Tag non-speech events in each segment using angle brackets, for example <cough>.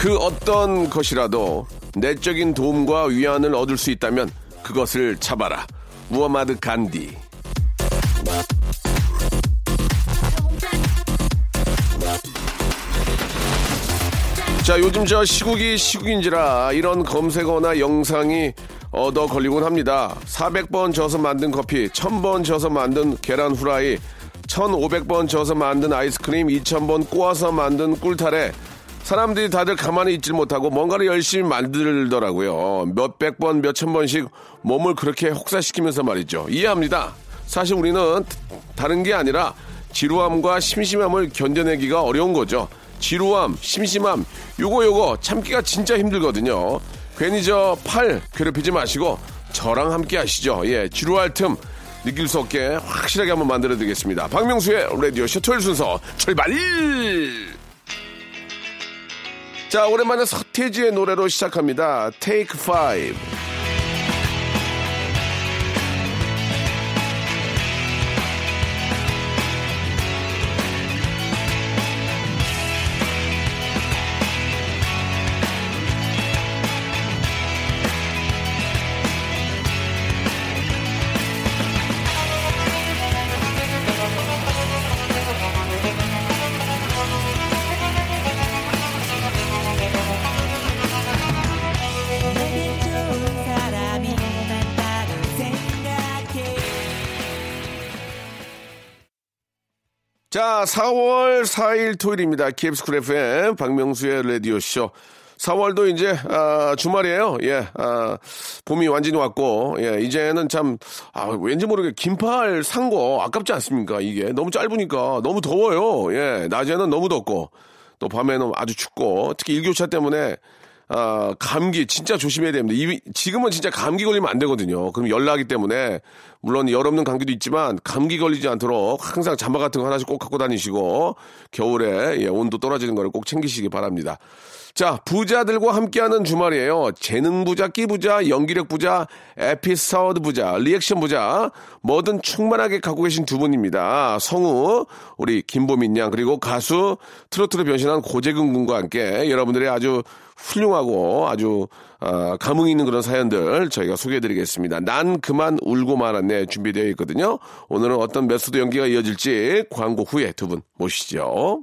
그 어떤 것이라도 내적인 도움과 위안을 얻을 수 있다면 그것을 잡아라 무하마드 간디 자, 요즘 저 시국이 시국인지라 이런 검색어나 영상이 얻어 걸리곤 합니다. 400번 저어서 만든 커피, 1000번 저어서 만든 계란 후라이, 1500번 저어서 만든 아이스크림, 2000번 꼬아서 만든 꿀타래. 사람들이 다들 가만히 있질 못하고 뭔가를 열심히 만들더라고요. 몇백 번, 몇천 번씩 몸을 그렇게 혹사시키면서 말이죠. 이해합니다. 사실 우리는 다른 게 아니라 지루함과 심심함을 견뎌내기가 어려운 거죠. 지루함, 심심함, 요거 요거 참기가 진짜 힘들거든요. 괜히 저 팔 괴롭히지 마시고 저랑 함께 하시죠. 예, 지루할 틈 느낄 수 없게 확실하게 한번 만들어 드리겠습니다. 박명수의 라디오 쇼 토요일 순서 출발! 자, 오랜만에 서태지의 노래로 시작합니다. Take Five. 자, 4월 4일 토요일입니다. KBS 쿨 FM 박명수의 라디오쇼. 4월도 이제, 아, 주말이에요. 예, 아, 봄이 완전히 왔고, 예, 이제는 참, 아, 왠지 모르게 긴팔 산 거 아깝지 않습니까? 이게 너무 짧으니까 너무 더워요. 예, 낮에는 너무 덥고, 또 밤에는 아주 춥고, 특히 일교차 때문에, 아, 감기 진짜 조심해야 됩니다. 이, 지금은 진짜 감기 걸리면 안 되거든요. 그럼 열나기 때문에 물론 열 없는 감기도 있지만 감기 걸리지 않도록 항상 잠바 같은 거 하나씩 꼭 갖고 다니시고 겨울에 예, 온도 떨어지는 거를 꼭 챙기시기 바랍니다. 자, 부자들과 함께하는 주말이에요. 재능 부자, 끼 부자, 연기력 부자, 에피소드 부자, 리액션 부자, 뭐든 충만하게 갖고 계신 두 분입니다. 성우, 우리 김보민 양, 그리고 가수, 트로트로 변신한 고재근 군과 함께 여러분들의 아주 훌륭하고 아주 아, 감흥 있는 그런 사연들 저희가 소개해드리겠습니다. 난 그만 울고 말았네 준비되어 있거든요. 오늘은 어떤 method 연기가 이어질지 광고 후에 두 분 모시죠.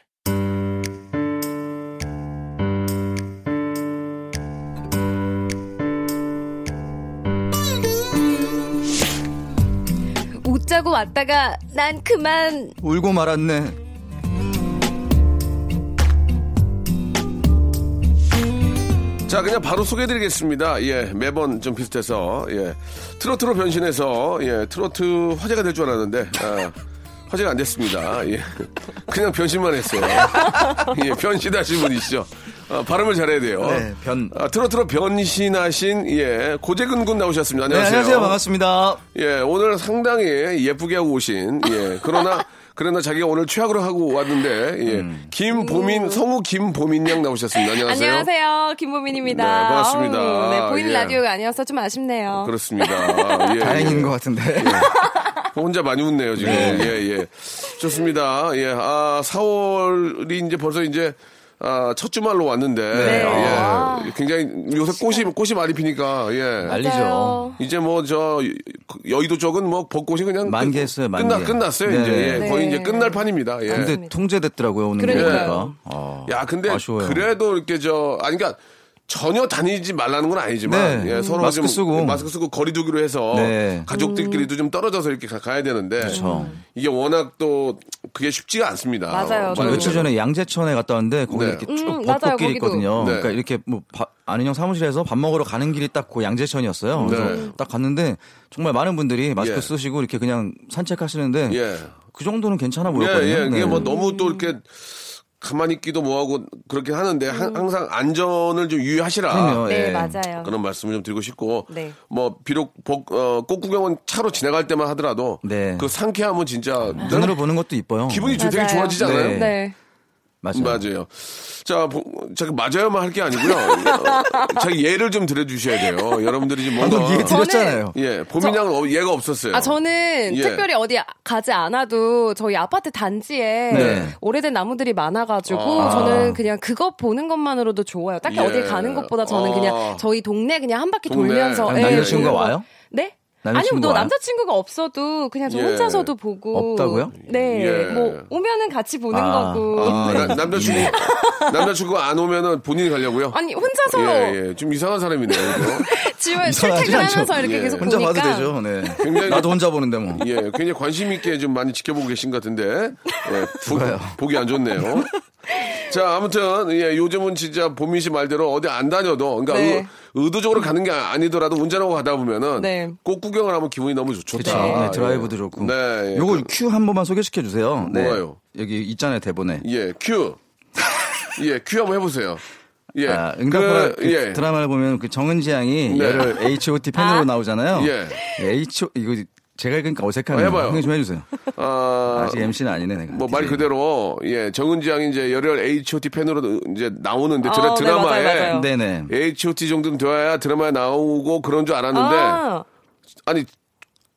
웃자고 왔다가 난 그만 울고 말았네. 자, 그냥 바로 소개해드리겠습니다. 예, 매번 좀 비슷해서, 예. 트로트로 변신해서, 예, 트로트 화제가 될 줄 알았는데, 아, 화제가 안 됐습니다. 예. 그냥 변신만 했어요. 예, 변신하신 분이시죠. 아, 발음을 잘해야 돼요. 네, 변. 아, 트로트로 변신하신, 예, 고재근 군 나오셨습니다. 네, 안녕하세요. 안녕하세요. 반갑습니다. 예, 오늘 상당히 예쁘게 하고 오신, 예, 그러나, 그러나 자기가 오늘 최악으로 하고 왔는데, 예, 음. 김보민, 성우 김보민 양 나오셨습니다. 안녕하세요. 안녕하세요 김보민입니다. 네, 반갑습니다. 아우, 네, 보이는 예. 라디오가 아니어서 좀 아쉽네요. 그렇습니다. 예, <laughs> 다행인 예. 것 같은데. 혼자 많이 웃네요, 지금. 네. 예, 예. 좋습니다. 예, 아, 4월이 이제 벌써 이제, 아, 첫 주말로 왔는데, 네. 예. 굉장히 요새 꽃이, 꽃이 많이 피니까, 예. 난리죠. 이제 뭐, 저, 여의도 쪽은 뭐, 벚꽃이 그냥. 만개했어요, 끝- 만개. 끝나, 끝났어요, 네. 이제. 예, 네. 거의 이제 끝날 판입니다. 예. 근데 통제됐더라고요, 게 그러니까요. 보니까. 아, 야, 근데 아쉬워요. 그래도 이렇게 저, 아니, 그니까, 전혀 다니지 말라는 건 아니지만 네. 예, 서로 마스크 좀 쓰고. 마스크 쓰고 거리두기로 해서 네. 가족들끼리도 좀 떨어져서 이렇게 가, 야 되는데 그렇죠. 이게 워낙 또 그게 쉽지가 않습니다. 맞아요. 저 네. 며칠 전에 양재천에 갔다 왔는데 거기 네. 이렇게 음, 쭉 맞아요, 벚꽃길이. 있거든요. 네. 그러니까 이렇게 뭐 바- 아는 형 사무실에서 밥 먹으러 가는 길이 딱 그 양재천이었어요. 그래서 네. 딱 갔는데 정말 많은 분들이 마스크 예. 쓰시고 이렇게 그냥 산책하시는데 예. 그 정도는 괜찮아 예, 보였거든요. 예. 이게 네. 뭐 너무 또 이렇게 가만히 있기도 뭐하고 그렇게 하는데 하- 항상 안전을 좀 유의하시라. 그럼요. 네, 예. 맞아요. 그런 말씀을 좀 드리고 싶고 네. 뭐 비록 복, 어, 꽃구경은 차로 지나갈 때만 하더라도 네. 그 상쾌함은 진짜 눈으로 보는 것도 이뻐요. 기분이 좀 되게 맞아요. 좋아지잖아요. 네. 네. 맞아요. 맞아요. 자, 보, 자, 맞아요만 할 게 아니고요. <laughs> 어, 자기 예를 좀 들어주셔야 돼요. 여러분들이 지금 뭔가. 드렸잖아요. 예, 보민 양은 어, 예가 없었어요. 아, 저는 예. 특별히 어디 가지 않아도 저희 아파트 단지에 네. 오래된 나무들이 많아가지고 아. 저는 그냥 그거 보는 것만으로도 좋아요. 딱히 예. 어디 가는 것보다 저는 아. 그냥 저희 동네 그냥 한 바퀴 동네. 돌면서. 아, 예, 남자친구가. 와요? 네? 남자친구 아니요, 너 와요? 남자친구가 없어도 그냥 저 예. 혼자서도 보고. 없다고요? 네. 예. 뭐, 오면은 같이 보는 아. 거고. 아, 나- 남자친구, 남자친구가 안 오면은 본인이 가려고요? 아니, 혼자서 예, 예. 좀 이상한 사람이네요. 집을 <laughs> 출퇴근하면서? 이렇게 예. 계속 혼자 보니까. 봐도 되죠. 네. 굉장히- 나도 혼자 보는데 뭐. 예, 굉장히 관심 있게 좀 많이 지켜보고 계신 것 같은데, 예, 보. 보기 안 좋네요. <laughs> 자, 아무튼, 예, 요즘은 진짜 보민 씨 말대로 어디 안 다녀도, 그러니까 네. 의, 도적으로 가는 게 아니더라도 운전하고 가다 보면은, 네. 꽃 구경을 하면 기분이 너무 좋- 좋다. 그렇죠. 네, 드라이브도 예. 좋고. 네. 예. 요거 큐한 번만 소개시켜 주세요. 네. 뭐가요? 여기 있잖아요 대본에. 예, 큐. <laughs> 예, 큐 한번 해보세요. 예. 아, 응답하라 그, 그 예. 드라마를 보면 그 정은지 양이 네. 얘를 H.O.T 팬으로 아. 나오잖아요. 예. H.O. 이거 제가 읽으니까 어색하네요. 어, 해봐요. 형이 좀 해주세요. 아, 아직 MC는 아니네 내가. 뭐 말. 그대로 예 정은지 양이 이제 열혈 H.O.T 팬으로 이제 나오는데 드라, 어, 네, 드라마에 맞아요, 맞아요. 네네. H.O.T 정도는 되어야 드라마에 나오고 그런 줄 알았는데 아, 아니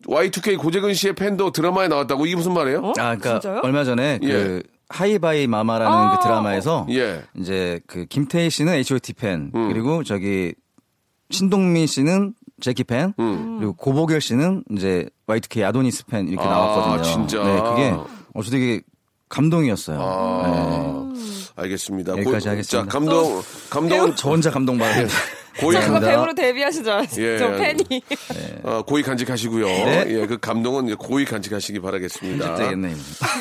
Y2K 고재근 씨의 팬도 드라마에 나왔다고 이게 무슨 말이에요? 어? 아, 그러니까 진짜요? 얼마 전에 예. 그 하이바이 마마라는 아, 그 드라마에서 예. 이제 그 김태희 씨는 H.O.T 팬 음. 그리고 저기 신동민 씨는 제키 팬 그리고 고보결 씨는 이제 Y2K 아도니스 팬 이렇게 음. 아, 나왔거든요. 진짜? 네, 그게 어저 되게 감동이었어요. 아, 알겠습니다. 여기까지 고- 하겠습니다. 자, 감동, 감동은 저 혼자 감동 받았는데. <laughs> 고이, 저 그거 감사합니다. 배우로 데뷔하신 줄 알았어요. 예. 저 팬이. 어, 고이 간직하시고요. 네. 예, 그 감동은 이제 고이 간직하시기 바라겠습니다. 되겠네.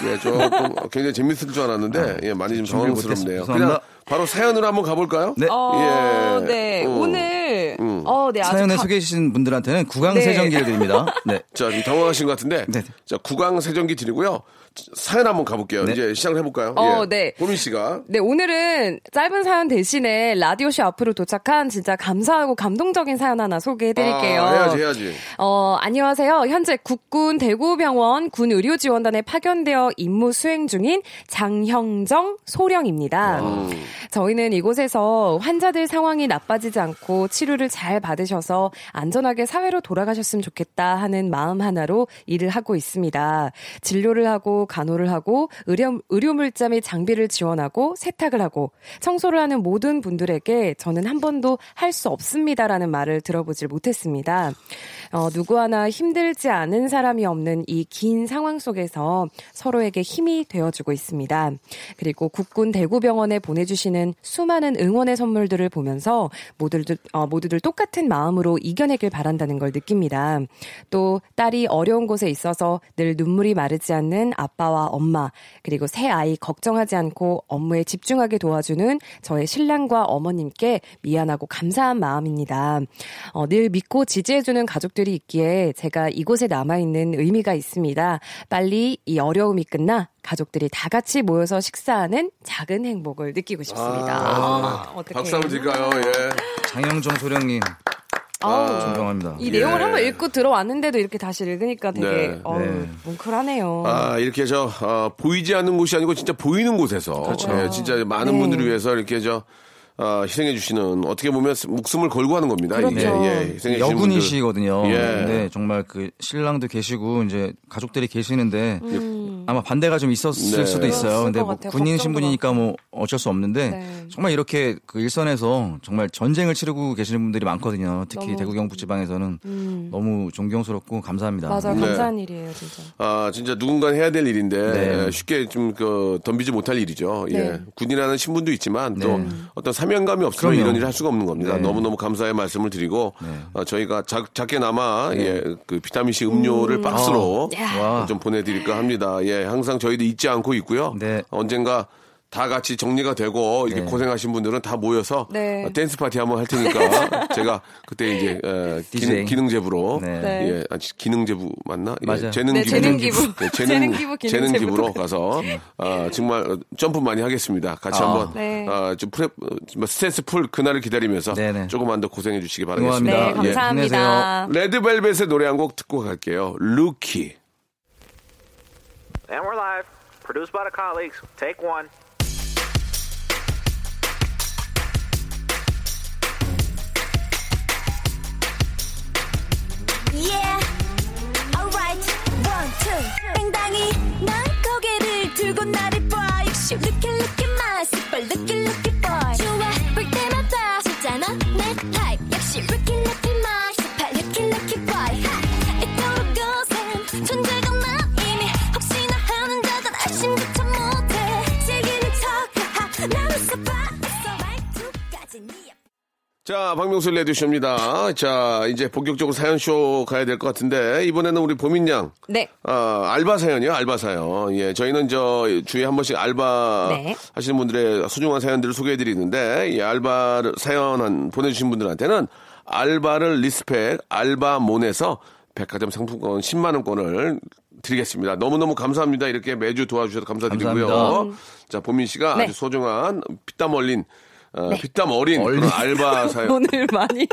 예, 조금 굉장히 재밌을 줄 알았는데, 예, 많이 좀 당황스럽네요. 그냥 죄송합니다. 바로 사연으로 한번 가볼까요? 네. 어, 예. 네. 음. 오늘, 음. 어, 네. 사연에 가- 소개해 주신 분들한테는 구강 네. 세정기를 드립니다. 네. <laughs> 자, 좀 당황하신 것 같은데. 네. 자, 구강 세정기 드리고요. 사연 한번 가볼게요. 네. 이제 시작을 해볼까요? 어, 예. 네. 보민 씨가. 네, 오늘은 짧은 사연 대신에 라디오쇼 앞으로 도착한 진짜 감사하고 감동적인 사연 하나 소개해드릴게요. 아, 해야지, 해야지. 어, 안녕하세요. 현재 국군 대구병원 군 의료지원단에 파견되어 임무 수행 중인 장형정 소령입니다. 저희는 이곳에서 환자들 상황이 나빠지지 않고 치료를 잘 받으셔서 안전하게 사회로 돌아가셨으면 좋겠다 하는 마음 하나로 일을 하고 있습니다. 진료를 하고 간호를 하고 의료, 의료 물자 및 장비를 지원하고 세탁을 하고 청소를 하는 모든 분들에게 저는 한 번도 할 수 없습니다라는 말을 들어보질 못했습니다. 어, 누구 하나 힘들지 않은 사람이 없는 이 긴 상황 속에서 서로에게 힘이 되어주고 있습니다. 그리고 국군 대구병원에 보내주 시는 수많은 응원의 선물들을 보면서 모두들, 어, 모두들 똑같은 마음으로 이겨내길 바란다는 걸 느낍니다. 또 딸이 어려운 곳에 있어서 늘 눈물이 마르지 않는 아빠와 엄마, 그리고 새 아이 걱정하지 않고 업무에 집중하게 도와주는 저의 신랑과 어머님께 미안하고 감사한 마음입니다. 어, 늘 믿고 지지해주는 가족들이 있기에 제가 이곳에 남아있는 의미가 있습니다. 빨리 이 어려움이 끝나 가족들이 다 같이 모여서 식사하는 작은 행복을 느끼고 싶습니다. 아, 어떡해. 박수 한번 드릴까요? 예. 장영정 소령님 아우, 존경합니다. 이 예. 내용을 한번 읽고 들어왔는데도 이렇게 다시 읽으니까 되게 네. 어우, 네. 뭉클하네요. 아, 이렇게 저, 어, 보이지 않는 곳이 아니고 진짜 보이는 곳에서. 예, 진짜 많은 네. 분들을 위해서 이렇게 저, 어, 희생해 주시는, 어떻게 보면 목숨을 걸고 하는 겁니다. 이게, 그렇죠. 예, 분들. 여군이시거든요. 예. 근데 정말 그 신랑도 계시고 이제 가족들이 계시는데 음. 아마 반대가 좀 있었을 네. 수도 있어요. 근데 것 뭐. 군인 신분이니까 뭐 어쩔 수 없는데 네. 정말 이렇게 그 일선에서 정말 전쟁을 치르고 계시는 분들이 많거든요. 특히 대구 경북 지방에서는 너무 존경스럽고 감사합니다. 맞아요. 네. 감사한 일이에요, 진짜. 아, 진짜 누군가 해야 될 일인데 네. 쉽게 좀 그 덤비지 못할 일이죠. 예. 네. 군이라는 신분도 있지만 또 네. 어떤 사명감이 없으면 그럼요. 이런 일을 할 수가 없는 겁니다. 네. 너무너무 감사의 말씀을 드리고 어, 저희가 작, 작게나마 네. 예, 그 비타민 C 음료를 박스로 와. 좀 보내 드릴까 합니다. 예, 항상 저희도 잊지 않고 있고요. 네. 언젠가 다 같이 정리가 되고 이렇게 네. 고생하신 분들은 다 모여서 네. 어, 댄스 파티 한번 할 테니까 <laughs> 제가 그때 이제 어, 기능, DJ. 기능 제부로 네. 네. 예, 아, 기능 제부 맞나? 예, 맞아요. 재능 네, 기부 재능 기부. <laughs> <laughs> 네, 재능 재능 기부로 가서 아, 정말 점프 많이 하겠습니다. 같이 아. 한번 네. 아, 좀 프레, 어, 좀 스트레스 풀 그날을 기다리면서 네네. 조금만 더 고생해 주시기 바라겠습니다. 네, 응원합니다. 예, 감사합니다. 레드벨벳의 노래 한 곡 듣고 갈게요. 루키. And we're live. Produced by the colleagues. Take one. Yeah, alright, one, two. 땡당이 난 고개를 들고 나를 봐. 역시 look at look at my super look at look at boy. 좋아 볼 때마다 진짜나 내 타입. 역시 look 자, 박명수 라디오쇼입니다. 자, 이제 본격적으로 사연쇼 가야 될 것 같은데, 이번에는 우리 보민 양. 네. 아, 알바 사연이요, 알바 사연. 예, 저희는 저 주에 한 번씩 알바 네. 하시는 분들의 소중한 사연들을 소개해 드리는데, 이 알바를 사연 한 보내주신 분들한테는 알바를 respect, 알바몬에서 백화점 상품권 10만원권을 드리겠습니다. 너무너무 감사합니다. 이렇게 매주 도와주셔서 감사드리고요. 감사합니다. 자, 보민 씨가 네. 아주 소중한 피땀 얼린, 어, 피땀 어린 얼린. 그런 알바 <laughs> 사연. 오늘 많이.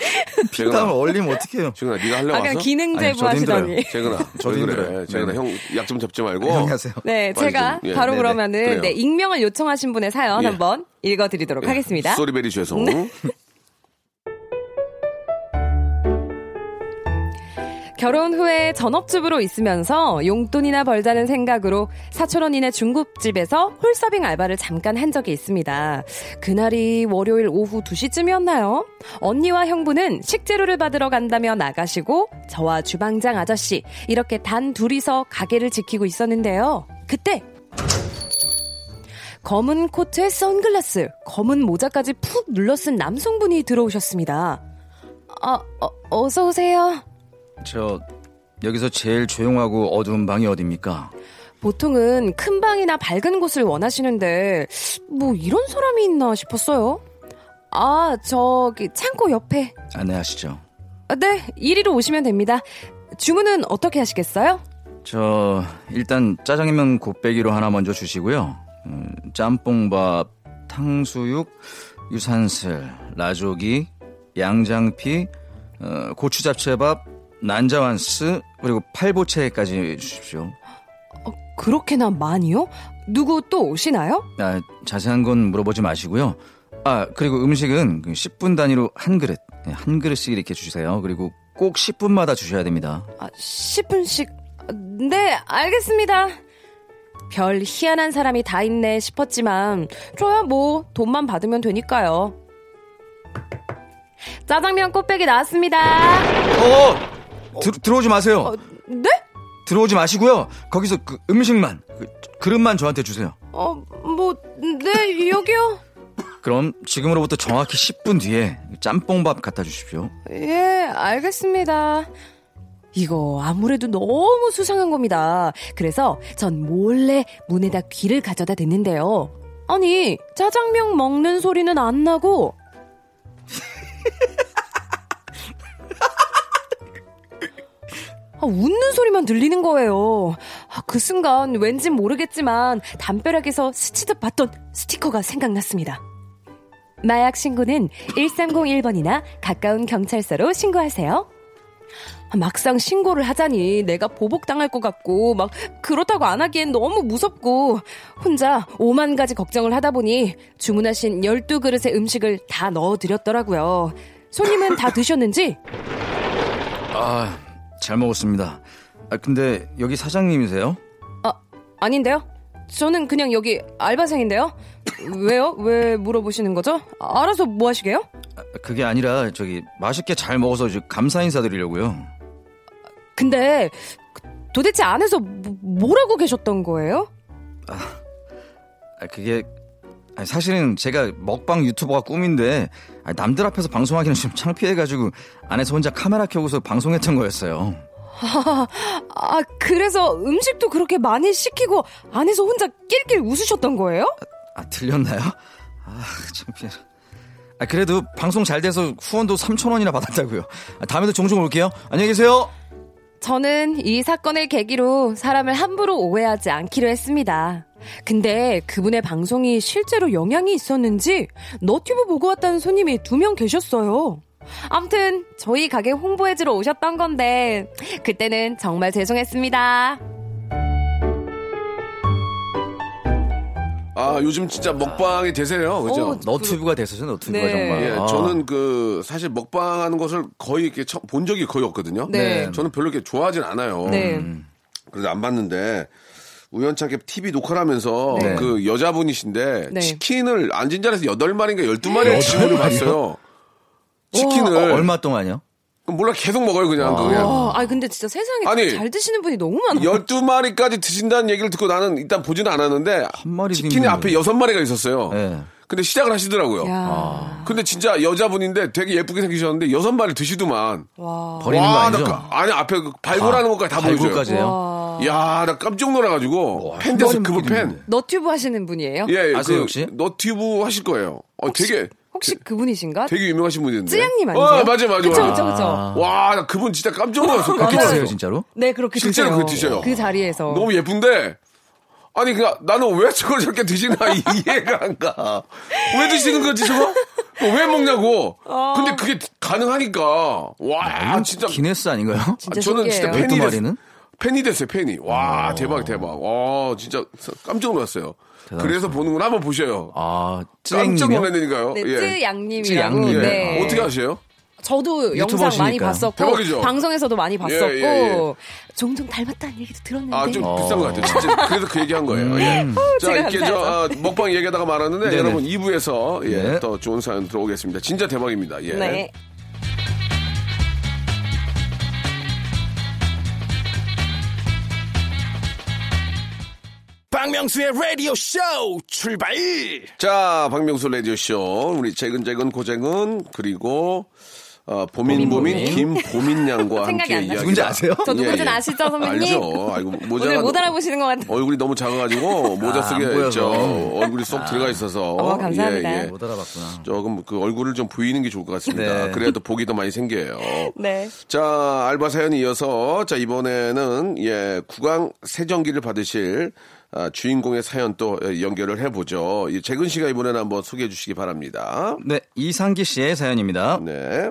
<laughs> 재근아, 얼리면 어떡해요? 재근아, 네가 하려고 아까 왔어? 기능 힘들어요. 하시더니. 재근아, <laughs> 저도 왜 그래? 재근아, 네. 형 약 좀 잡지 말고. 형이 하세요. 네, 제가 좀, 예, 바로 네네. 그러면은 그래요. 네, 익명을 요청하신 분의 사연 예. 한번 읽어드리도록 하겠습니다. 소리베리 죄송. 결혼 후에 전업주부로 있으면서 용돈이나 벌자는 생각으로 4천원 이내 중국집에서 홀서빙 알바를 잠깐 한 적이 있습니다. 그날이 월요일 오후 2시쯤이었나요? 언니와 형부는 식재료를 받으러 간다며 나가시고 저와 주방장 아저씨 이렇게 단 둘이서 가게를 지키고 있었는데요. 그때 검은 코트에 선글라스, 검은 모자까지 푹 눌러쓴 남성분이 들어오셨습니다. 아, 어, 어서 오세요. 저 여기서 제일 조용하고 어두운 방이 어딥니까? 보통은 큰 방이나 밝은 곳을 원하시는데 뭐 이런 사람이 있나 싶었어요. 아, 저기 창고 옆에. 안내하시죠. 아, 네, 이리로 오시면 됩니다. 주문은 어떻게 하시겠어요? 저 일단 짜장면 곱빼기로 하나 먼저 주시고요. 음, 짬뽕밥, 탕수육, 유산슬, 라조기, 양장피, 어, 고추 잡채밥, 난자완스 그리고 팔보채까지 주십시오. 어, 그렇게나 많이요? 누구 또 오시나요? 아, 자세한 건 물어보지 마시고요. 아 그리고 음식은 그 10분 단위로 한 그릇, 네, 한 그릇씩 이렇게 주세요. 그리고 꼭 10분마다 주셔야 됩니다. 아, 10분씩. 네, 알겠습니다. 별 희한한 사람이 다 있네 싶었지만, 저야 뭐, 돈만 받으면 되니까요. 짜장면 꽃배기 나왔습니다. 어, 들, 들어오지 마세요. 어, 네? 들어오지 마시고요. 거기서 그 음식만, 그 그릇만 저한테 주세요. 어, 뭐, 네, 여기요. 그럼 지금으로부터 정확히 10분 뒤에 짬뽕밥 갖다 주십시오. 예, 알겠습니다. 이거 아무래도 너무 수상한 겁니다. 그래서 전 몰래 문에다 귀를 가져다 댔는데요. 아니, 짜장면 먹는 소리는 안 나고, <laughs> 아, 웃는 소리만 들리는 거예요. 아, 그 순간 왠진 모르겠지만 담벼락에서 스치듯 봤던 스티커가 생각났습니다. 마약 신고는 1301번이나 가까운 경찰서로 신고하세요. 아, 막상 신고를 하자니 내가 보복당할 것 같고 막 그렇다고 안 하기엔 너무 무섭고 혼자 오만 가지 걱정을 하다 보니 주문하신 12그릇의 음식을 다 넣어드렸더라고요. 손님은 다 드셨는지 아, 잘 먹었습니다. 아, 근데 여기 사장님이세요? 아, 아닌데요? 저는 그냥 여기 알바생인데요. 왜요? 왜 물어보시는 거죠? 알아서 뭐 하시게요? 그게 아니라 저기 맛있게 잘 먹어서 감사 인사드리려고요. 근데 그- 도대체 안에서 뭐- 뭐라고 계셨던 거예요? 아, 그게 아니, 사실은 제가 먹방 유튜버가 꿈인데 아니, 남들 앞에서 방송하기는 좀 창피해가지고 안에서 혼자 카메라 켜고서 방송했던 거였어요. <laughs> 아, 그래서 음식도 그렇게 많이 시키고 안에서 혼자 낄낄 웃으셨던 거예요? 아 들렸나요? 아 창피해. 아 그래도 방송 잘 돼서 후원도 3천 원이나 받았다고요. 아, 다음에도 종종 올게요. 안녕히 계세요. 저는 이 사건을 계기로 사람을 함부로 오해하지 않기로 했습니다. 근데 그분의 방송이 실제로 영향이 있었는지 너튜브 보고 왔다는 손님이 두 명 계셨어요. 암튼 저희 가게 홍보해주러 오셨던 건데 그때는 정말 죄송했습니다. 아, 요즘 진짜 먹방이 대세요. 그죠? 어, 너튜브가 됐었죠. 너튜브가 네. 정말. 예, 아. 저는 그 사실 먹방 하는 것을 거의 이렇게 처- 본 적이 거의 없거든요. 네. 저는 별로 이렇게 좋아하진 않아요. 네. 그래서 안 봤는데 우연찮게 TV 녹화를 하면서 네. 그 여자분이신데 네. 치킨을 앉은 자리에서 8마리인가 12마리를 치킨을 봤어요. 치킨을 어, 얼마 동안요? 그럼 몰라 계속 먹어요 그냥 그냥. 와, 아 근데 진짜 세상에 아니, 잘 드시는 분이 너무 많아. 12마리까지 드신다는 얘기를 듣고 나는 일단 보지는 않았는데 한 마리 치킨이 앞에 6마리가 있었어요. 네. 근데 시작을 하시더라고요. 야, 근데 진짜 여자분인데 되게 예쁘게 생기셨는데 여섯 마리 드시더만. 와. 버리는 거 와, 아니죠? 나 까- 아니 앞에 그 발굴하는 것까지 다 보여줘요. 발굴까지요? 야, 나 깜짝 놀라가지고 팬 됐어 그분 팬. 너튜브 하시는 분이에요? 예, 아세요, 그 혹시? 너튜브 하실 거예요. 어, 되게 혹시 그분이신가? 되게 유명하신 분인데. 쯔양님 아니세요? 어, 맞아, 맞아, 그쵸, 맞아. 그쵸, 그쵸. 와, 나 그분 진짜 깜짝 놀랐어. 그렇게. <laughs> 드세요 진짜로? 네, 그렇게 실제로 드세요. 그렇게 드셔요. 그 자리에서. 너무 예쁜데. 아니, 그 나는 왜 저걸 저렇게 드시나 <laughs> 이해가 안 가. 왜 드시는 거지, 저거? 왜 먹냐고. 어. 근데 그게 가능하니까. 와, 진짜. 기네스 아닌가요? 진짜 아, 저는 진짜 신기해요. 팬이 12 됐어요. 팬이 됐어요, 팬이. 와, 대박, 대박. 와, 진짜 깜짝 놀랐어요. 그래서 보는 걸 한번 보셔요. 아, 깜짝? 놀랐다니까요. 네, 예. 쯔양님이라고. 쯔양님. 예. 네. 어떻게 하세요? 저도 영상 많이 유튜버시니까. 봤었고 대박이죠? 방송에서도 많이 봤었고 예, 예. 종종 닮았다는 얘기도 들었는데 아, 좀 비싼 것 같아요. 진짜. 그래서 그 얘기 한 거예요. 예. 자, 제가 이렇게 저. 아, 먹방 얘기하다가 말았는데, 네네. 여러분 2부에서, 예, 네. 더 좋은 사연 들어오겠습니다. 진짜 대박입니다. 예. 네. 박명수의 라디오 쇼 출발! 자, 박명수 라디오 쇼. 우리 재근재근 고재근, 그리고, 어, 보민, 보민, 김보민 양과 <laughs> 생각이 함께 안 나요. 이야기. 누군지 아세요? 저 누군지는 아시죠, 선배님? 알죠. 아이고, 모자가. 오늘 못 알아보시는 것 같아요. 얼굴이 너무 작아가지고, 모자 아, 쓰게 안 보여서. 했죠. 얼굴이 쏙 들어가 있어서. 어머, 감사합니다. 예, 예. 못 알아봤구나. 조금 그 얼굴을 좀 보이는 게 좋을 것 같습니다. 네. 그래야 또 복이 더 많이 생겨요. 네. 자, 알바 사연이 이어서, 자, 이번에는, 예, 구강 세정기를 받으실, 아, 주인공의 사연 또 예, 연결을 해보죠. 이 재근 씨가 이번에는 한번 소개해 주시기 바랍니다. 네, 이상기 씨의 사연입니다. 네.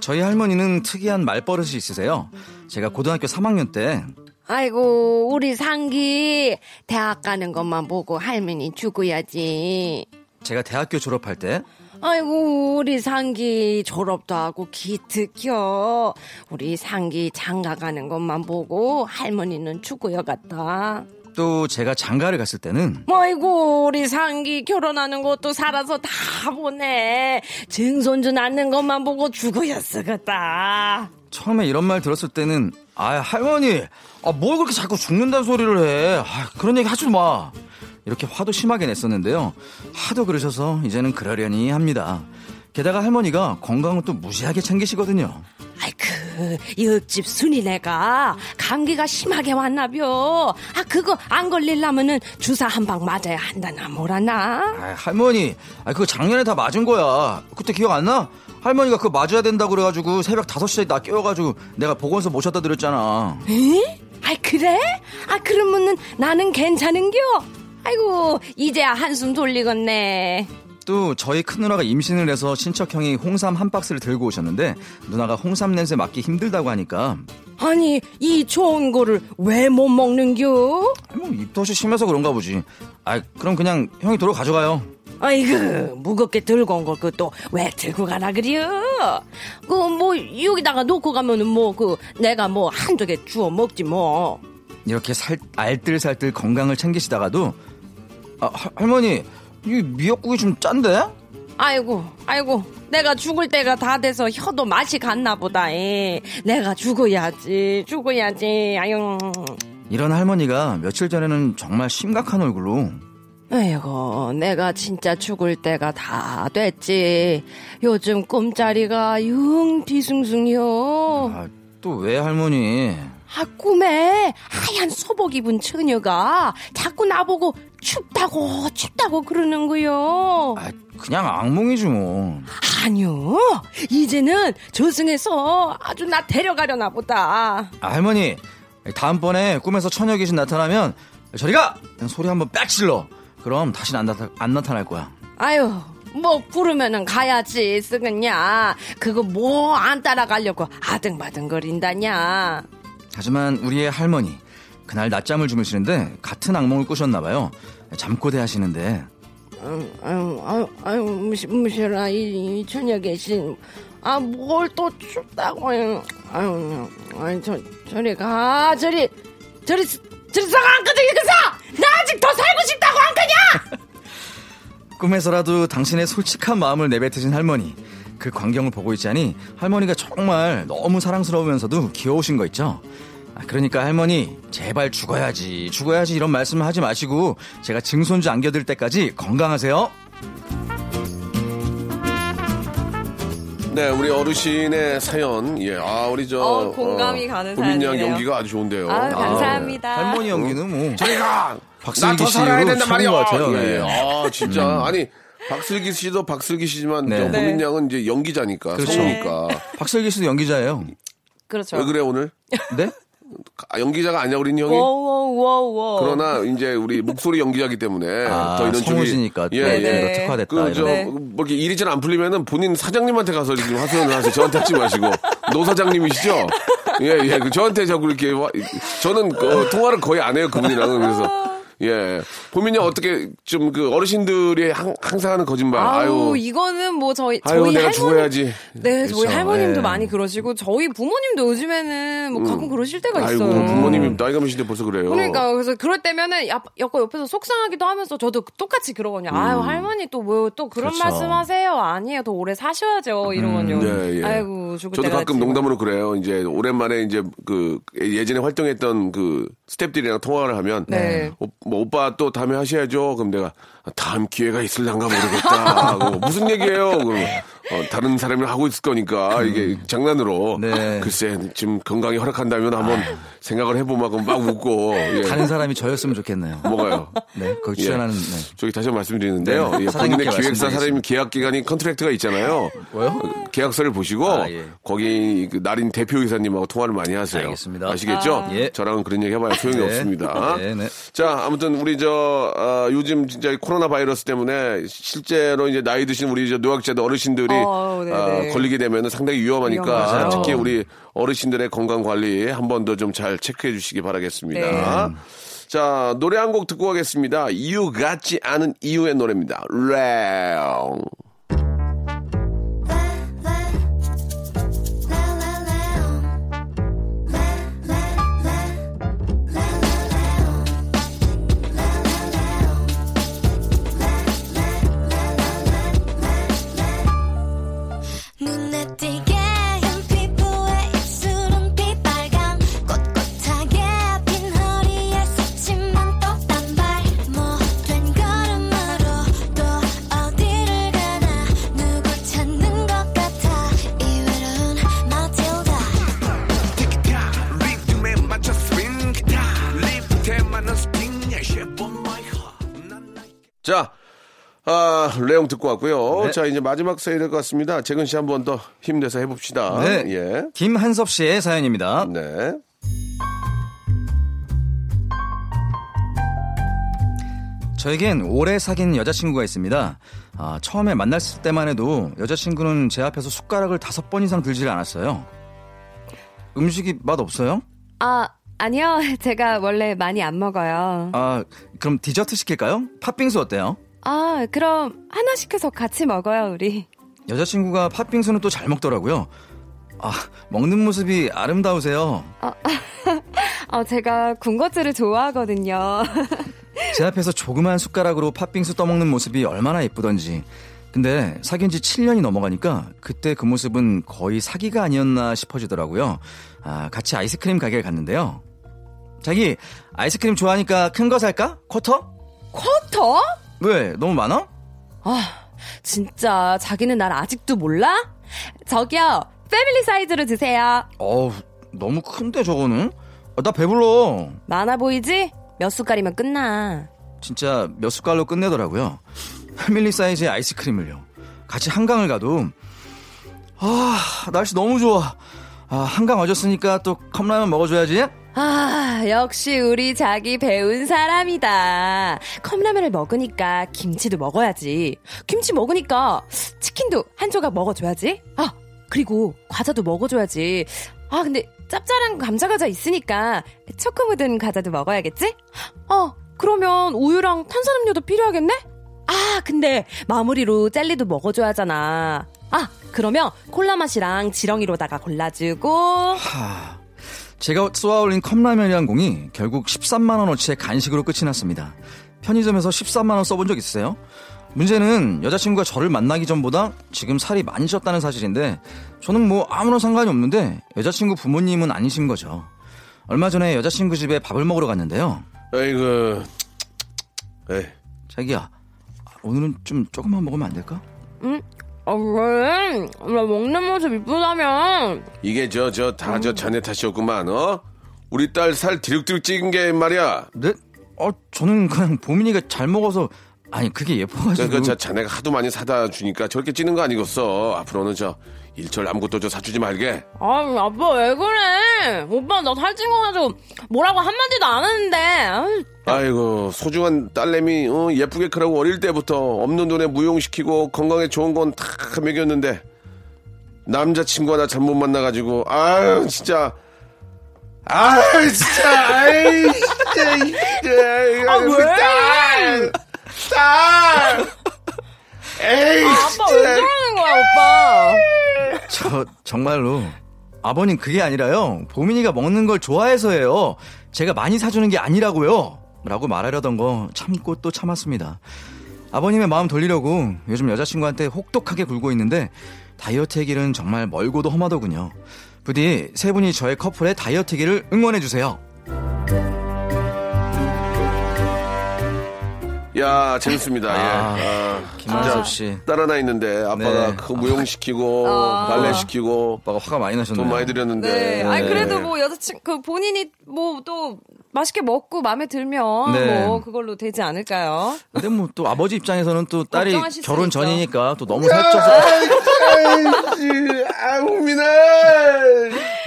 저희 할머니는 특이한 말버릇이 있으세요. 제가 고등학교 3학년 때 아이고 우리 상기 대학 가는 것만 보고 할머니 죽어야지. 제가 대학교 졸업할 때 아이고 우리 상기 졸업도 하고 기특혀. 우리 상기 장가 가는 것만 보고 할머니는 죽어야 갔다. 또 제가 장가를 갔을 때는 아이고 우리 상기 결혼하는 것도 살아서 다 보네. 증손주 낳는 것만 보고 죽어야 쓰겠다. 처음에 이런 말 들었을 때는 아 할머니 아, 뭘 그렇게 자꾸 죽는다는 소리를 해 아, 그런 얘기 하지 마 이렇게 화도 심하게 냈었는데요 하도 그러셔서 이제는 그러려니 합니다 게다가 할머니가 건강은 또 무시하게 챙기시거든요 아이쿠 이 옆집 순이네가 감기가 심하게 왔나벼. 아 그거 안 걸리려면은 주사 한 방 맞아야 한다나 뭐라나. 아, 할머니 아, 그거 작년에 다 맞은 거야 그때 기억 안 나? 할머니가 그거 맞아야 된다고 그래가지고 새벽 5시에 나 깨워가지고 내가 보건소 모셔다 드렸잖아 에? 아 그래? 아 그러면은 나는 괜찮은겨. 아이고 이제야 한숨 돌리겠네. 또 저희 큰누나가 임신을 해서 친척형이 홍삼 한 박스를 들고 오셨는데 누나가 홍삼 냄새 맡기 힘들다고 하니까 아니 이 좋은 거를 왜 못 먹는겨? 뭐 입덧이 심해서 그런가 보지 아 그럼 그냥 형이 도로 가져가요 아이고 무겁게 들고 온 걸그또왜 들고 가나 그려? 그 뭐 여기다가 놓고 가면은 뭐 그 내가 뭐 한두 개 주워 먹지 뭐. 이렇게 살, 알뜰살뜰 건강을 챙기시다가도 아, 할- 할머니 이 미역국이 좀 짠데? 아이고 아이고 내가 죽을 때가 다 돼서 혀도 맛이 갔나 보다. 에. 내가 죽어야지 죽어야지. 아유. 이런 할머니가 며칠 전에는 정말 심각한 얼굴로 아이고, 내가 진짜 죽을 때가 다 됐지. 요즘 꿈자리가 영 뒤숭숭이요. 아, 또 왜 할머니 아, 꿈에 하얀 소복 입은 처녀가 자꾸 나보고 춥다고, 춥다고 그러는 거요. 아, 그냥 악몽이지 뭐 아니요. 이제는 저승에서 아주 나 데려가려나 보다. 아, 할머니 다음번에 꿈에서 처녀 귀신 나타나면 저리가 소리 한번 빽 질러 그럼 다시는 안, 나타, 안 나타날 거야 아유, 뭐 부르면은 가야지 쓰겠냐. 그거 뭐 안 따라가려고 아등바등거린다냐. 하지만 우리의 할머니 그날 낮잠을 주무시는데 같은 악몽을 꾸셨나 봐요 잠꼬대 하시는데 아유, 아유, 아유, 무시, 무시라, 이, 이 저녁에 신. 아, 뭘 또 춥다고. 아유, 아유, 아유, 저, 저리 가, 저리, 저리, 저리 썩 안거든, 이거서! 나 아직 더 살고 싶다고 안 거냐! <laughs> 꿈에서라도 당신의 솔직한 마음을 내뱉으신 할머니 그 광경을 보고 있자니 할머니가 정말 너무 사랑스러우면서도 귀여우신 거 있죠 아, 그러니까 할머니 제발 죽어야지 죽어야지 이런 말씀을 하지 마시고 제가 증손주 안겨드릴 때까지 건강하세요 네, 우리 어르신의 사연. 예, 아, 우리 저. 어, 공감이 가는 고민양 사연이네요. 연기가 아주 좋은데요. 아, 감사합니다. 할머니 연기는 뭐 저리가! 박슬기 나더 살아야 씨로 된단 말이야! 같아요. 예, 네. 아, 진짜. 아니, 박슬기 씨도 박슬기 씨지만, 네. 저 네. 고민양은 이제 연기자니까, 그렇죠. 성우니까. 박슬기 씨도 연기자예요 그렇죠. 왜 그래, 오늘? 네? 아, 연기자가 아니야, 우린 형이? 워워워워. 그러나 이제 우리 목소리 연기자기 때문에 아, 더 이런 성우시니까 또 예, 예. 네네. 특화됐다 그, 저, 이런. 네. 뭐, 이렇게 일이 잘 안 풀리면은 본인 사장님한테 가서 지금 하소연을 하세요. 저한테 하지 마시고. 노 사장님이시죠? 예, 예. 그 저한테 자꾸 이렇게, 와- 저는 어, 통화를 거의 안 해요, 그분이랑은. 그래서. 예. 보면요, 어떻게 좀 그 어르신들이 항, 항상 하는 거짓말. 아유, 아유. 이거는 뭐 저희 아유, 저희 내가 할머니 죽어야지. 네, 저희 그렇죠. 할머님도 예. 많이 그러시고 저희 부모님도 요즘에는 뭐 가끔 그러실 때가 음. 아이고, 있어요. 부모님이 나이가 몇인데 벌써 그래요. 그러니까 그래서 그럴 때면은 야- 약간 옆에서 속상하기도 하면서 저도 똑같이 그러거든요. 아유 할머니 또 뭐또 그런 음. 그렇죠. 말씀하세요. 아니에요. 더 오래 사셔야죠. 이러거든요. 네, 예. 아이고 죽을 저도 가끔. 농담으로 그래요. 이제 오랜만에 이제 그 예전에 활동했던 그 스탭들이랑 통화를 하면 네. 오, 뭐 오빠 또 다음에 하셔야죠. 그럼 내가 다음 기회가 있을란가 모르겠다. <laughs> 그거 무슨 얘기예요? 그럼 어, 다른 사람이 하고 있을 거니까 이게 장난으로 네. 글쎄 지금 건강이 허락한다면 한번 생각을 해보면 막 웃고 예. 가는 사람이 저였으면 좋겠네요. 뭐가요? 네, 거기 예. 출연하는 네. 저기 다시 한번 말씀드리는데요. 네, 예, 본인의 기획사. 사장님 계약 기간이 컨트랙트가 있잖아요. 뭐요? 어, 계약서를 보시고 아, 예. 거기 그 나린 대표 이사님하고 통화를 많이 하세요. 알겠습니다. 아시겠죠? 예. 저랑은 그런 얘기 해봐야 소용이 네. 없습니다. 네, 네. 자, 아무튼 우리 저 아, 요즘 진짜 코로나 바이러스 때문에 실제로 이제 나이 드신 우리 저 노약자들 어르신들이 어, 네네. 아, 걸리게 되면 상당히 위험하니까 위험하죠. 특히 우리 어르신들의 건강 관리 한 번 더 좀 잘 체크해 주시기 바라겠습니다. 네. 자, 노래 한 곡 듣고 가겠습니다. 이유 같지 않은 이유의 노래입니다. 래 레옹 듣고 왔고요. 네. 자, 이제 마지막 사연 될것 같습니다. 재근 씨 한 번 더 힘내서 해봅시다. 네. 예. 김한섭 씨의 사연입니다. 네. 저에겐 오래 사귄 여자친구가 있습니다. 아, 처음에 만났을 때만 해도 여자친구는 제 앞에서 숟가락을 다섯 번 이상 들질 않았어요. 음식이 맛 없어요? 아 아니요. <laughs> 제가 원래 많이 안 먹어요. 아, 그럼 디저트 시킬까요? 팥빙수 어때요? 아, 그럼 하나 시켜서 같이 먹어요, 우리. 여자친구가 팥빙수는 또 잘 먹더라고요. 아, 먹는 모습이 아름다우세요. 어, <laughs> 제가 군것질을 좋아하거든요. <laughs> 제 앞에서 조그만 숟가락으로 팥빙수 떠먹는 모습이 얼마나 예쁘던지. 근데 사귄 지 7년이 넘어가니까 그때 그 모습은 거의 사기가 아니었나 싶어지더라고요. 아, 같이 아이스크림 가게를 갔는데요. 자기, 아이스크림 좋아하니까 큰 거 살까? 쿼터? 쿼터? 왜? 너무 많아? 아, 진짜 자기는 날 아직도 몰라? 저기요, 패밀리 사이즈로 드세요. 어우, 너무 큰데 저거는? 아, 나 배불러. 많아 보이지? 몇 숟갈이면 끝나. 진짜 몇 숟갈로 끝내더라고요. 패밀리 사이즈의 아이스크림을요. 같이 한강을 가도 아 날씨 너무 좋아. 아 한강 와줬으니까 또 컵라면 먹어줘야지. 아, 역시 우리 자기 배운 사람이다. 컵라면을 먹으니까 김치도 먹어야지. 김치 먹으니까 치킨도 한 조각 먹어줘야지. 아, 그리고 과자도 먹어줘야지. 아, 근데 짭짤한 감자 과자 있으니까 초코 묻은 과자도 먹어야겠지? 어, 그러면 우유랑 탄산음료도 필요하겠네? 아, 근데 마무리로 젤리도 먹어줘야 하잖아. 아, 그러면 콜라 맛이랑 지렁이로다가 골라주고. 하, 제가 쏘아올린 컵라면이란 공이 결국 13만 원어치의 간식으로 끝이 났습니다. 편의점에서 13만 원 써본 적 있으세요? 문제는 여자친구가 저를 만나기 전보다 지금 살이 많이 쪘다는 사실인데 저는 뭐 아무런 상관이 없는데 여자친구 부모님은 아니신 거죠. 얼마 전에 여자친구 집에 밥을 먹으러 갔는데요. 아이고, 에이. 자기야, 오늘은 좀 조금만 먹으면 안 될까? 응? 아, 왜? 나 먹는 모습 이쁘다면. 이게 저, 저, 다 저 자네 탓이었구만, 어? 우리 딸 살 디룩디룩 찌은 게 말이야. 네? 어, 저는 그냥 보민이가 잘 먹어서 아니 그게 예뻐가지고. 그, 그, 저 자네가 하도 많이 사다 주니까 저렇게 찌는 거 아니겠어. 앞으로는 저 일절 아무것도 저 사주지 말게. 아, 아빠 왜 그래? 오빠 나 살찐 거 가지고 뭐라고 한마디도 안 하는데. 아유, 아이고 소중한 딸내미 어, 예쁘게 크라고 어릴 때부터 없는 돈에 무용시키고 건강에 좋은 건 다 먹였는데 남자친구 하나 잘못 만나가지고 아유 진짜 아유 진짜 아이 진짜 진짜 아, 왜? 딸! 딸! 에이 아빠 왜 저러는 거야, 오빠? 저 정말로 아버님 그게 아니라요. 보민이가 먹는 걸 좋아해서예요. 제가 많이 사주는 게 아니라고요. 라고 말하려던 거 참고 또 참았습니다. 아버님의 마음 돌리려고 요즘 여자친구한테 혹독하게 굴고 있는데 다이어트의 길은 정말 멀고도 험하더군요. 부디 세 분이 저의 커플의 다이어트 길을 응원해주세요. 야 재밌습니다 아, 예. 아, 김만섭 씨. 딸 하나 있는데 아빠가 네. 그 무용시키고 아. 발레 시키고 오빠가 화가 많이 나셨네요. 돈 많이 들였는데 네. 아니, 네. 그래도 뭐 여자친, 그 본인이 뭐 또 맛있게 먹고 마음에 들면 네. 뭐 그걸로 되지 않을까요? 근데 뭐 또 아버지 입장에서는 또 딸이 결혼 있죠. 전이니까 또 너무 살쪄서 아이씨, 아우 미나.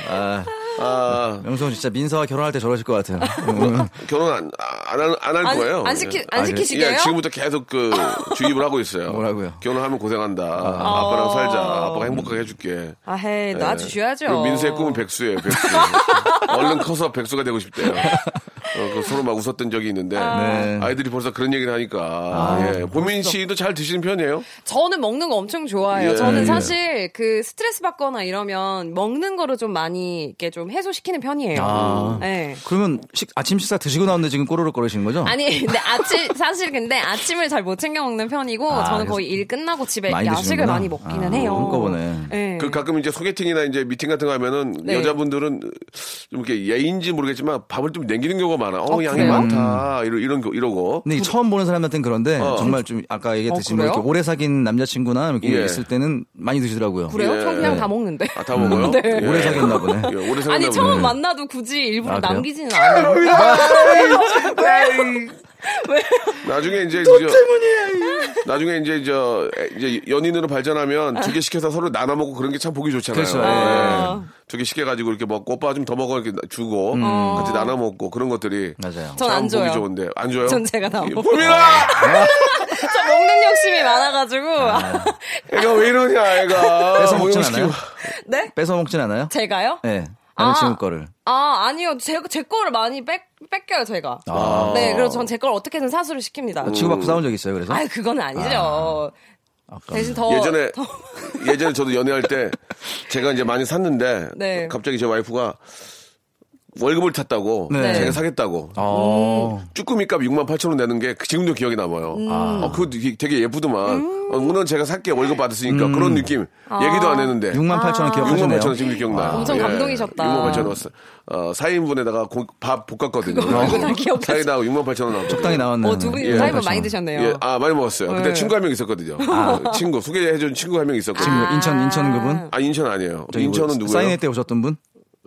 아, 아 명성 진짜 민서와 결혼할 때 저러실 것 같아요. 음. <laughs> 결혼 안안할 안할 안- 거예요. 안 시키- 예. 안 아, 시키시게요? 예, 지금부터 계속 그 <laughs> 주입을 하고 있어요. 뭐라고요? 결혼하면 고생한다. 아. 빠랑 살자. 아빠가 행복하게 해줄게. 아, 헤이, 예. 놔주셔야죠. 민수의 꿈은 백수예요. 백수. <laughs> 얼른 커서 백수가 되고 싶대요. 어, 그 서로 막 웃었던 적이 있는데 네. 아이들이 벌써 그런 얘기를 하니까 예. 보민 씨도 잘 드시는 편이에요? 저는 먹는 거 엄청 좋아해요. 예. 저는 예. 사실 그 스트레스 받거나 이러면 먹는 거로 좀 많이 이렇게 좀 해소시키는 편이에요. 아. 네. 그러면 식, 아침 식사 드시고 나오는데 지금 꼬르륵 거리시는 거죠? 아니, 근데 아침, 사실 근데 아침을 잘 못 챙겨 먹는 편이고, 아, 저는 거의 일 끝나고 집에 많이 야식을 드시는구나. 많이 먹기는 아, 해요. 한꺼번에. 네. 그 가끔 이제 소개팅이나 이제 미팅 같은 거 하면은 네. 여자분들은 좀 이렇게 예인지 모르겠지만 밥을 좀 남기는 경우가 많아. 어, 어, 양이 그래요? 많다. 이러, 이런 거, 이러고. 근데 이 처음 보는 사람한테는 그런데 어. 정말 좀 아까 얘기했듯이 어, 뭐? 이렇게 오래 사귄 남자친구나 이렇게 예. 있을 때는 많이 드시더라고요. 그래요? 예. 전 그냥 네. 다 먹는데. 아, 다 먹어요? <laughs> 네. 예. 오래 사귀었나 보네. 예, 오래 사귀었나 아니, 보네. 처음 만나도 굳이 일부러 아? 남기지는 않아요. <laughs> 나중에 이제 저 나중에 이제 저 이제 연인으로 발전하면 두 개 시켜서 서로 나눠 먹고 그런 게 참 보기 좋잖아요. 그렇죠. 아. 두개 시켜가지고 이렇게 먹고 오빠 좀 더 먹어 이렇게 주고 같이 나눠 먹고 그런 것들이 맞아요. 전안참 줘요. 보기 좋은데 안 줘요? 전 제가 다 예, 먹어요. 보민아, <laughs> 저 먹는 욕심이 많아가지고. <laughs> 애가 왜 이러냐, 애가 뺏어 먹진. 않아요? 네? 뺏어 먹진 않아요? 제가요? 네. 아니면 아. 지금 거를. 아, 아니요. 제, 제 거를 많이 뺏, 뺏겨요, 제가. 아. 네, 그래서 전 제 걸 어떻게든 사수를 시킵니다. 치고받고 싸운 적 있어요, 그래서? 아이, 그건 아니죠. 대신 더. 예전에 더- 예전에 저도 연애할 때 제가 이제 많이 샀는데 네. 갑자기 제 와이프가 월급을 탔다고 네. 제가 사겠다고 어. 쭈꾸미 값 6만 8천 원 내는 게 지금도 기억이 남아요. 음. 어, 그거 되게, 예쁘더만. 어, 오늘 제가 살게 월급 받았으니까 그런 느낌. 아. 얘기도 안 했는데. 6만 8천 원 6만 기억하시네요. 8천 원 지금 기억나. 엄청 감동이셨다. 6만 8천 원. 어, 4인분에다가 밥 볶았거든요. 사이다하고 6만 8천 원 나왔죠. 적당히 나왔네요. 어, 두 분이 예. 사이버 많이 드셨네요. 예, 아, 많이 먹었어요. 그때 네. 친구 한 명 있었거든요. <laughs> 친구, 소개해준 친구 한 명 있었거든요. 지금 인천, 인천 그분? 아, 인천 아니에요. 저기 인천은 뭐 누구예요? 사인회 때 오셨던 분?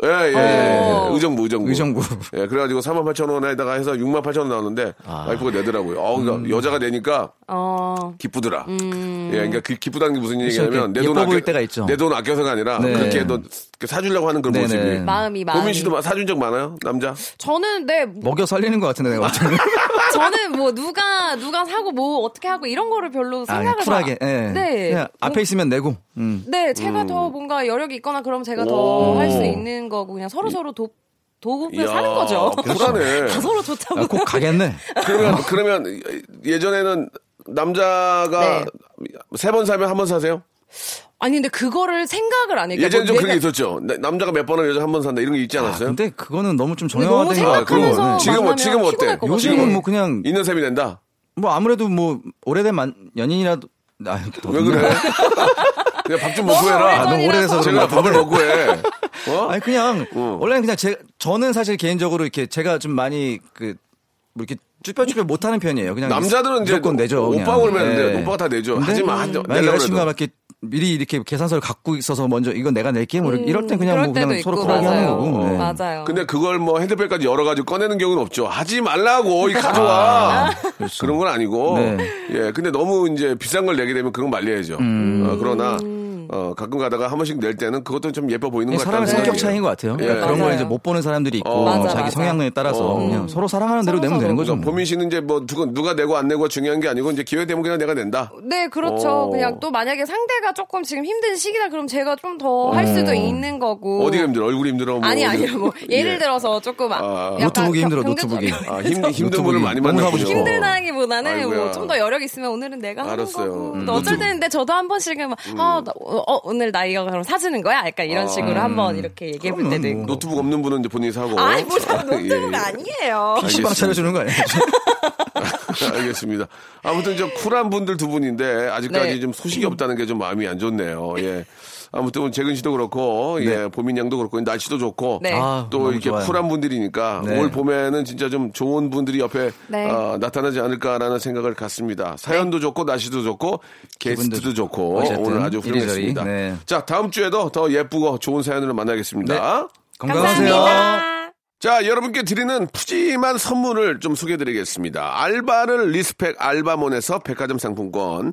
예, 예, 예, 어. 예. 의정부, 의정부. 의정부. 예, 그래가지고 4만 8천 원에다가 해서 6만 8천 원 나오는데, 와이프가 내더라고요. 어, 그러니까 음. 여자가 내니까 어. 기쁘더라. 예, 그러니까 그 기쁘다는 게 무슨 그렇죠. 얘기냐면, 내 예뻐 돈 아껴, 보일 때가 있죠. 내 돈 아껴서가 아니라, 네. 그렇게 너 사주려고 하는 그런 네네. 모습이. 마음이, 마음이. 고민 씨도 막 사준 적 많아요? 남자? 저는, 네, 먹여 살리는 것 같은데, 내가 볼 때는. <laughs> 저는 뭐 누가, 누가 사고 뭐 어떻게 하고 이런 거를 별로 아, 생각을 그냥 쿨하게. 다- 예. 네. 그냥 앞에 있으면 내고. 음. 네, 제가 더 뭔가 여력이 있거나 그럼 제가 더 오. 할수 있는 거고 그냥 서로 서로 도 도움을 이야, 사는 거죠. 쿨하네. <laughs> 다 서로 좋다고. 아, 꼭 가겠네. 그러면, 그러면 예전에는 남자가 세번 사면 한 번 사세요? 아니 근데 그거를 생각을 안 해. 예전에 좀뭐 그런 게 있었죠. 나- 남자가 몇 번을 여자 한 번 산다 이런 게 있지 아, 않았어요? 근데 그거는 너무 좀 너무 정형화된 것 같고. 생각하면서 네. 지금, 뭐- 만나면 지금 어때? 피곤할 것 같아요. 요즘은 뭐 그냥 있는 셈이 된다? 뭐 아무래도 뭐 오래된 만, 연인이라도 아, 또왜 그래? <laughs> 그냥 밥 좀 먹고 너무 해라. 아, 너무 오래돼서 제가 밥을 먹고 해. <laughs> 어? 아니 그냥 어. 원래는 그냥 제 저는 사실 개인적으로 이렇게 제가 좀 많이 그뭐 이렇게 쭈뼛쭈뼛 못하는 편이에요. 그냥 남자들은 이제 무조건 내죠. 오빠 그냥. 올면 네. 돼. 오빠가 다 내죠. 하지만 여자친구가. 이렇게 미리 이렇게 계산서를 갖고 있어서 먼저 이건 내가 낼게 뭐 이럴 땐 그냥 그럴 뭐 그냥 서로 쿨하게 하는. 거고. 네. 맞아요. 근데 그걸 뭐 핸드백까지 열어 가지고 꺼내는 경우는 없죠. 하지 말라고 이 가져와. 그런 건 아니고. 네. 예, 근데 너무 이제 비싼 걸 내게 되면 그건 말려야죠. 음. 어, 그러나 어, 가끔 가다가 한 번씩 낼 때는 그것도 좀 예뻐 보이는 것 같아요. 사람의 성격 차이인 것 같아요. 그러니까 예. 그런 걸 맞아요. 이제 못 보는 사람들이 있고 어. 맞아, 자기 맞아. 성향에 따라서 어. 그냥 서로 사랑하는 대로 내면 되는 거죠. 뭐. 보민 씨는 이제 뭐 누가, 누가 내고 안 내고가 중요한 게 아니고 이제 기회 되면 그냥 내가 낸다. 네, 그렇죠. 어. 그냥 또 만약에 상대가 조금 지금 힘든 시기다 그럼 제가 좀 더 할 수도 있는 거고. 어디가 힘들어? 얼굴이 힘들어? 뭐 아니 아니요. 뭐 <laughs> 예를 예. 들어서 조금 아, 아. 약간 노트북이 힘들어, 경- 노트북이. <laughs> 아, 힘, 힘든 분을 많이 만나고 싶어. 힘들다기보다는. 뭐 좀 더 여력 있으면 오늘은 내가 하는 알았어요. 거고. 음. 또 어쩔. 때는 근데 저도 한 번씩은 막, 아, 나, 어, 오늘 나 이거 그럼 사주는 거야? 약간 이런 아. 식으로 한번 이렇게 얘기해 볼 때도 뭐. 있고. 노트북 없는 분은 이제 본인이 사고. 아이, 뭐, 다 예, 노트북 예. 아니에요. PC방 차려주는 거 아니에요? <laughs> 알겠습니다. 아무튼 저 쿨한 분들 두 분인데 아직까지 네. 좀 소식이 없다는 게 좀 마음이 안 좋네요. 예. 아무튼 재근 씨도 그렇고 예, 보민 양도 그렇고 날씨도 좋고 네. 아, 또 이렇게 좋아요. 쿨한 분들이니까 네. 올 봄에는 진짜 좀 좋은 분들이 옆에 네. 어, 나타나지 않을까라는 생각을 갖습니다. 사연도 좋고 날씨도 좋고 게스트도 좋고 어쨌든 오늘 아주 훌륭했습니다. 네. 자 다음 주에도 더 예쁘고 좋은 사연으로 만나겠습니다. 네. 건강하세요. 감사합니다. 자, 여러분께 드리는 푸짐한 선물을 좀 소개해 드리겠습니다. 알바를 respect 알바몬에서 백화점 상품권,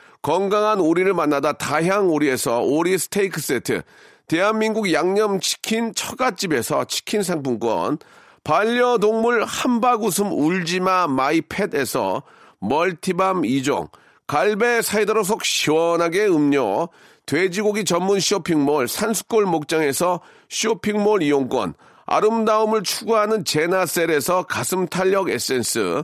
건강한 오리를 만나다 다향 오리에서 오리 스테이크 세트, 대한민국 양념치킨 처갓집에서 치킨 상품권, 반려동물 함박 웃음 울지마 마이팻에서 multi balm 2종, 갈배 사이다로 속 시원하게 음료, 돼지고기 전문 쇼핑몰 산수골 목장에서 쇼핑몰 이용권, 아름다움을 추구하는 제나셀에서 가슴 탄력 에센스,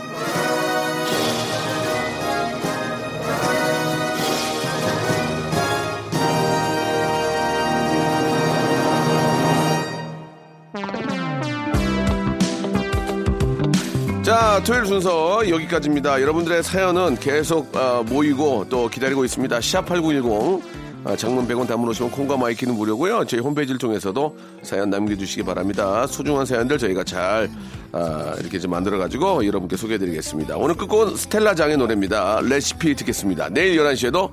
자, 토요일 순서 여기까지입니다. 여러분들의 사연은 계속 어, 모이고 또 기다리고 있습니다. 샵 8910. 아, 장문 100원 단문 오십 원 콩과 마이케이는 무료고요. 저희 홈페이지를 통해서도 사연 남겨주시기 바랍니다. 소중한 사연들 저희가 잘 아, 이렇게 좀 만들어가지고 여러분께 소개해드리겠습니다. 오늘 끝곡은 스텔라 장의 노래입니다. 레시피 듣겠습니다. 내일 11시에도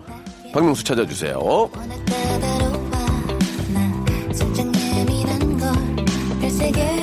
박명수 찾아주세요. 세계